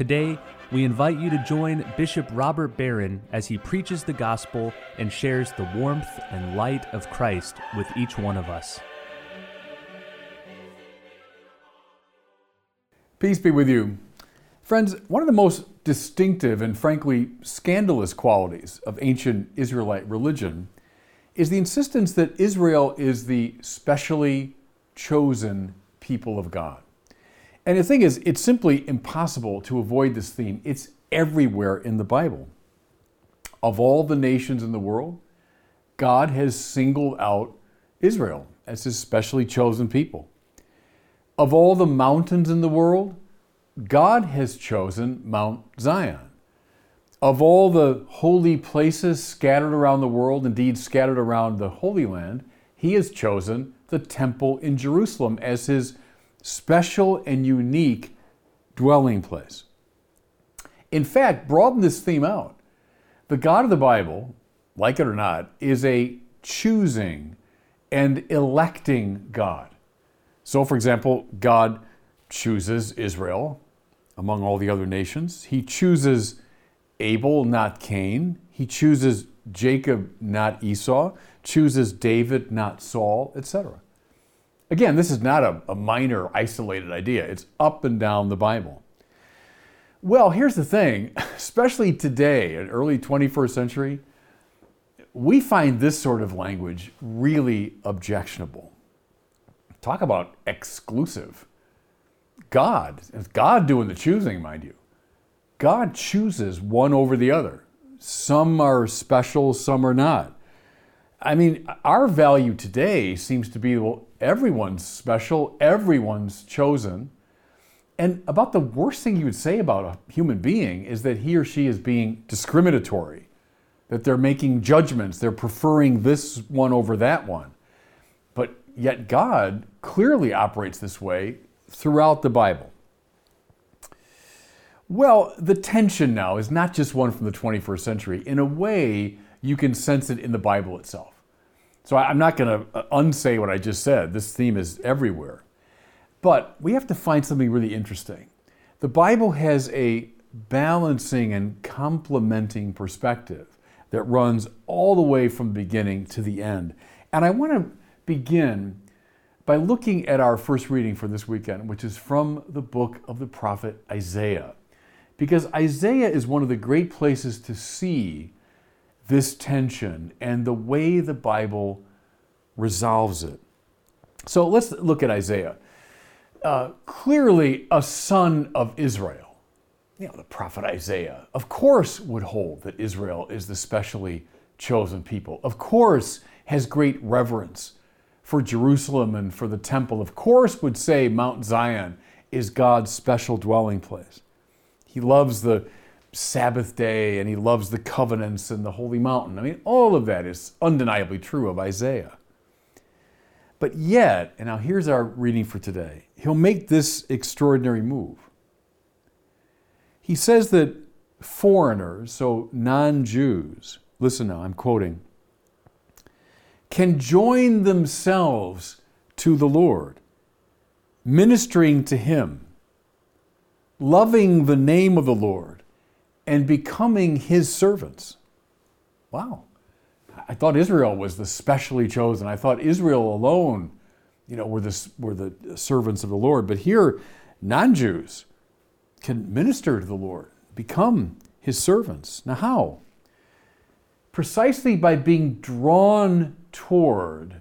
Today, we invite you to join Bishop Robert Barron as he preaches the gospel and shares the warmth and light of Christ with each one of us. Peace be with you. Friends, one of the most distinctive and frankly scandalous qualities of ancient Israelite religion is the insistence that Israel is the specially chosen people of God. And the thing is, it's simply impossible to avoid this theme. It's everywhere in the Bible. Of all the nations in the world, God has singled out Israel as his specially chosen people. Of all the mountains in the world, God has chosen Mount Zion. Of all the holy places scattered around the world, indeed scattered around the Holy Land, he has chosen the temple in Jerusalem as his special and unique dwelling place. In fact, broaden this theme out. The God of the Bible, like it or not, is a choosing and electing God. So, for example, God chooses Israel among all the other nations. He chooses Abel, not Cain. He chooses Jacob, not Esau. Chooses David, not Saul, etc. Again, this is not a, a minor, isolated idea, it's up and down the Bible. Well, here's the thing, especially today, in early 21st century, we find this sort of language really objectionable. Talk about exclusive. God, it's God doing the choosing, mind you. God chooses one over the other. Some are special, some are not. I mean, our value today seems to be well, everyone's special, everyone's chosen. And about the worst thing you would say about a human being is that he or she is being discriminatory, that they're making judgments, they're preferring this one over that one. But yet, God clearly operates this way throughout the Bible. Well, the tension now is not just one from the 21st century. In a way, you can sense it in the Bible itself. So I'm not going to uh, unsay what I just said. This theme is everywhere. But we have to find something really interesting. The Bible has a balancing and complementing perspective that runs all the way from the beginning to the end. And I want to begin by looking at our first reading for this weekend, which is from the book of the prophet Isaiah. Because Isaiah is one of the great places to see this tension and the way the Bible resolves it. So let's look at Isaiah. Uh, clearly, a son of Israel, you know, the prophet Isaiah, of course, would hold that Israel is the specially chosen people. Of course, has great reverence for Jerusalem and for the temple. Of course, would say Mount Zion is God's special dwelling place. He loves the Sabbath day and he loves the covenants and the holy mountain. I mean, all of that is undeniably true of Isaiah. But yet, and now here's our reading for today, he'll make this extraordinary move. He says that foreigners, so non Jews, listen now, I'm quoting, can join themselves to the Lord, ministering to him, loving the name of the Lord and becoming his servants. Wow. I thought Israel was the specially chosen. I thought Israel alone, you know, were the, were the servants of the Lord. But here, non Jews can minister to the Lord, become his servants. Now, how? Precisely by being drawn toward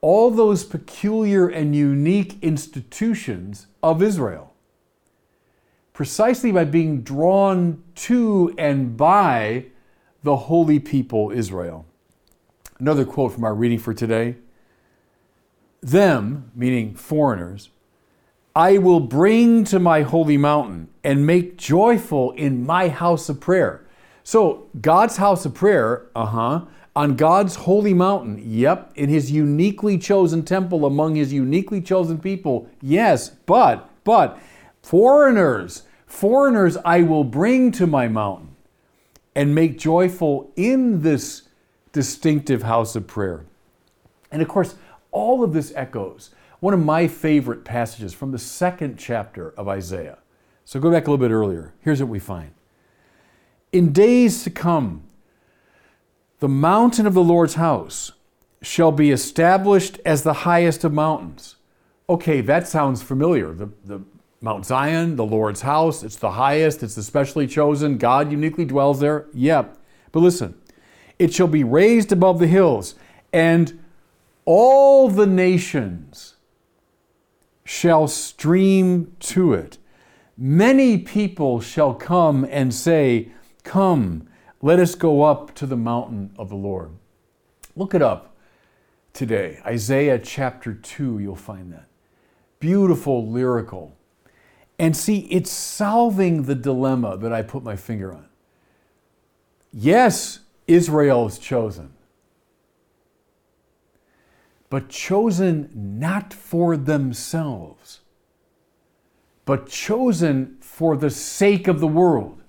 all those peculiar and unique institutions of Israel precisely by being drawn to and by the holy people Israel. Another quote from our reading for today Them, meaning foreigners, I will bring to my holy mountain and make joyful in my house of prayer. So, God's house of prayer, uh huh, on God's holy mountain, yep, in his uniquely chosen temple among his uniquely chosen people, yes, but, but, foreigners, foreigners I will bring to my mountain and make joyful in this distinctive house of prayer. And of course, all of this echoes one of my favorite passages from the second chapter of Isaiah. So go back a little bit earlier. Here's what we find. In days to come, the mountain of the Lord's house shall be established as the highest of mountains. Okay, that sounds familiar. The, the Mount Zion, the Lord's house, it's the highest, it's especially chosen. God uniquely dwells there. Yep. But listen, it shall be raised above the hills, and all the nations shall stream to it. Many people shall come and say, Come, let us go up to the mountain of the Lord. Look it up today. Isaiah chapter 2, you'll find that. Beautiful, lyrical. And see, it's solving the dilemma that I put my finger on. Yes, Israel is chosen, but chosen not for themselves, but chosen for the sake of the world.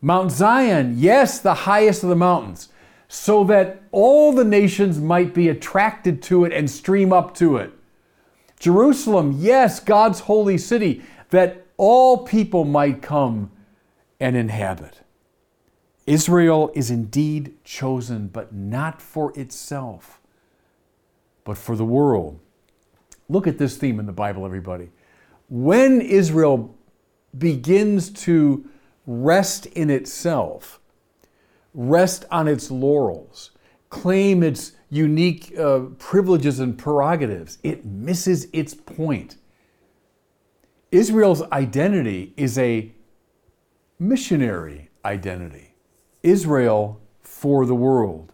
Mount Zion, yes, the highest of the mountains, so that all the nations might be attracted to it and stream up to it. Jerusalem, yes, God's holy city, that all people might come and inhabit. Israel is indeed chosen, but not for itself, but for the world. Look at this theme in the Bible, everybody. When Israel begins to rest in itself, rest on its laurels, claim its unique uh, privileges and prerogatives, it misses its point. Israel's identity is a missionary identity. Israel for the world.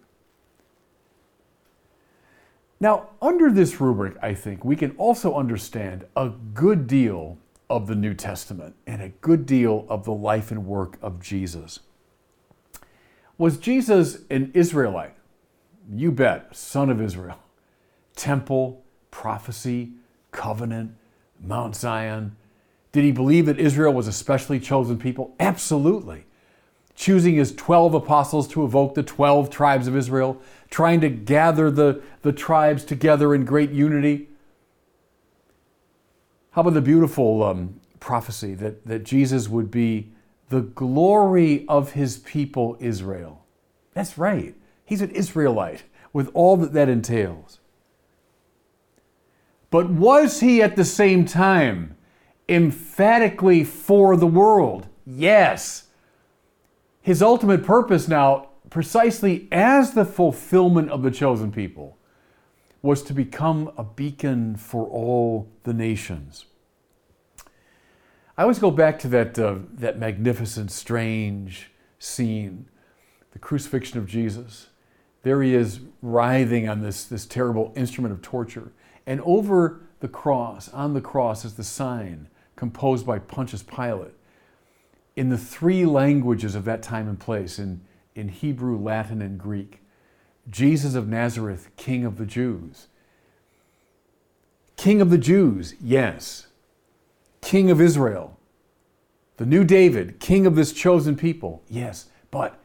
Now, under this rubric, I think we can also understand a good deal of the New Testament and a good deal of the life and work of Jesus. Was Jesus an Israelite? You bet, son of Israel. Temple, prophecy, covenant, Mount Zion. Did he believe that Israel was a specially chosen people? Absolutely. Choosing his 12 apostles to evoke the 12 tribes of Israel, trying to gather the, the tribes together in great unity. How about the beautiful um, prophecy that, that Jesus would be the glory of his people, Israel? That's right. He's an Israelite with all that that entails. But was he at the same time emphatically for the world? Yes. His ultimate purpose now, precisely as the fulfillment of the chosen people, was to become a beacon for all the nations. I always go back to that, uh, that magnificent, strange scene, the crucifixion of Jesus. There he is writhing on this, this terrible instrument of torture. And over the cross, on the cross, is the sign composed by Pontius Pilate in the three languages of that time and place, in, in Hebrew, Latin, and Greek. Jesus of Nazareth, King of the Jews. King of the Jews, yes. King of Israel. The new David, King of this chosen people, yes. But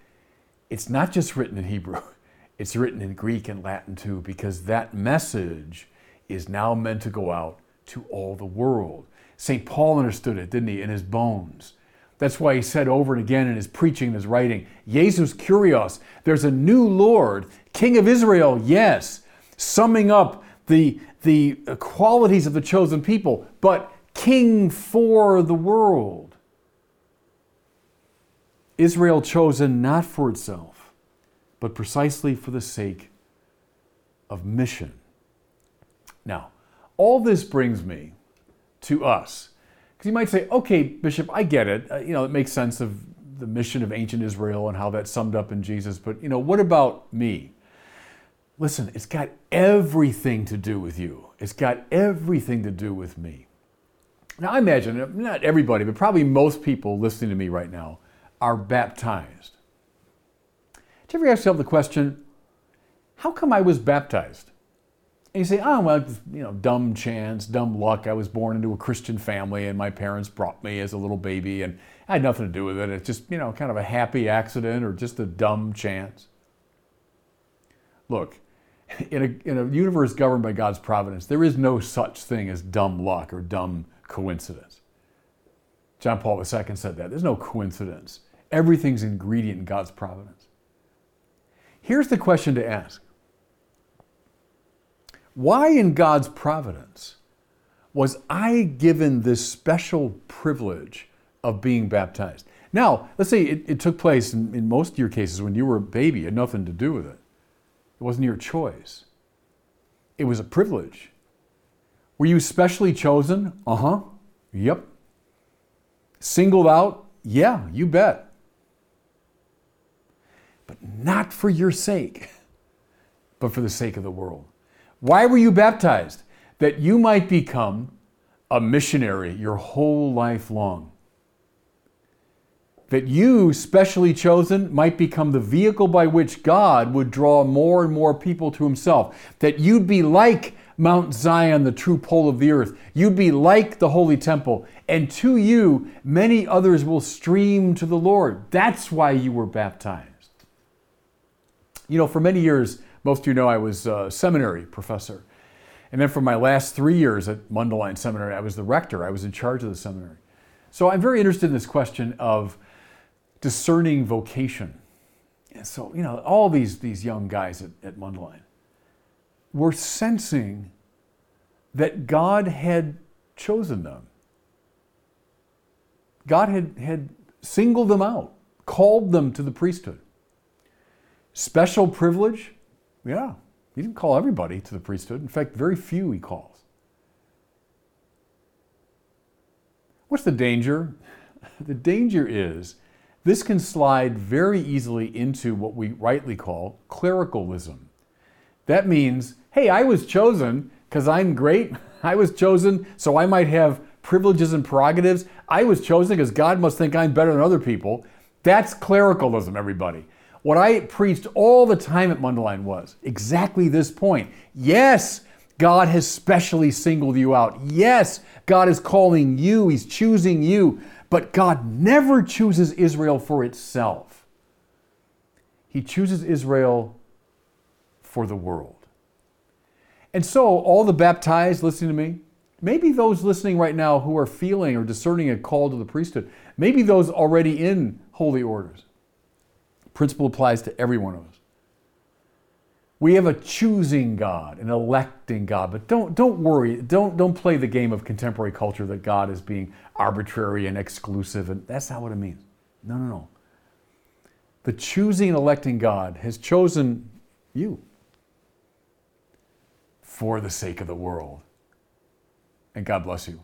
it's not just written in Hebrew, it's written in Greek and Latin too, because that message is now meant to go out to all the world. St. Paul understood it, didn't he, in his bones. That's why he said over and again in his preaching and his writing, Jesus Kurios, there's a new Lord, King of Israel, yes, summing up the, the qualities of the chosen people, but King for the world. Israel chosen not for itself, but precisely for the sake of mission. Now, all this brings me to us. Because you might say, okay, Bishop, I get it. Uh, you know, it makes sense of the mission of ancient Israel and how that's summed up in Jesus. But, you know, what about me? Listen, it's got everything to do with you. It's got everything to do with me. Now, I imagine, not everybody, but probably most people listening to me right now are baptized. Did you ever ask yourself the question, how come I was baptized? And you say, oh, well, you know, dumb chance, dumb luck. I was born into a Christian family and my parents brought me as a little baby and I had nothing to do with it. It's just, you know, kind of a happy accident or just a dumb chance. Look, in a, in a universe governed by God's providence, there is no such thing as dumb luck or dumb coincidence. John Paul II said that. There's no coincidence. Everything's ingredient in God's providence. Here's the question to ask Why in God's providence was I given this special privilege of being baptized? Now, let's say it, it took place in, in most of your cases when you were a baby, had nothing to do with it. It wasn't your choice. It was a privilege. Were you specially chosen? Uh huh. Yep. Singled out? Yeah, you bet. But not for your sake, but for the sake of the world. Why were you baptized? That you might become a missionary your whole life long that you, specially chosen, might become the vehicle by which God would draw more and more people to Himself. That you'd be like Mount Zion, the true pole of the earth. You'd be like the Holy Temple. And to you, many others will stream to the Lord. That's why you were baptized. You know, for many years, most of you know I was a seminary professor. And then for my last three years at Mundelein Seminary, I was the rector. I was in charge of the seminary. So I'm very interested in this question of discerning vocation. And so, you know, all these, these young guys at, at Mundelein were sensing that God had chosen them. God had, had singled them out, called them to the priesthood. Special privilege? Yeah, he didn't call everybody to the priesthood. In fact, very few he calls. What's the danger? The danger is this can slide very easily into what we rightly call clericalism. That means, hey, I was chosen because I'm great. I was chosen so I might have privileges and prerogatives. I was chosen because God must think I'm better than other people. That's clericalism, everybody. What I preached all the time at Mundelein was exactly this point. Yes, God has specially singled you out. Yes, God is calling you, He's choosing you. But God never chooses Israel for itself, He chooses Israel for the world. And so, all the baptized listening to me, maybe those listening right now who are feeling or discerning a call to the priesthood, maybe those already in holy orders. Principle applies to every one of us. We have a choosing God, an electing God, but don't, don't worry. Don't, don't play the game of contemporary culture that God is being arbitrary and exclusive. And that's not what it means. No, no, no. The choosing and electing God has chosen you for the sake of the world. And God bless you.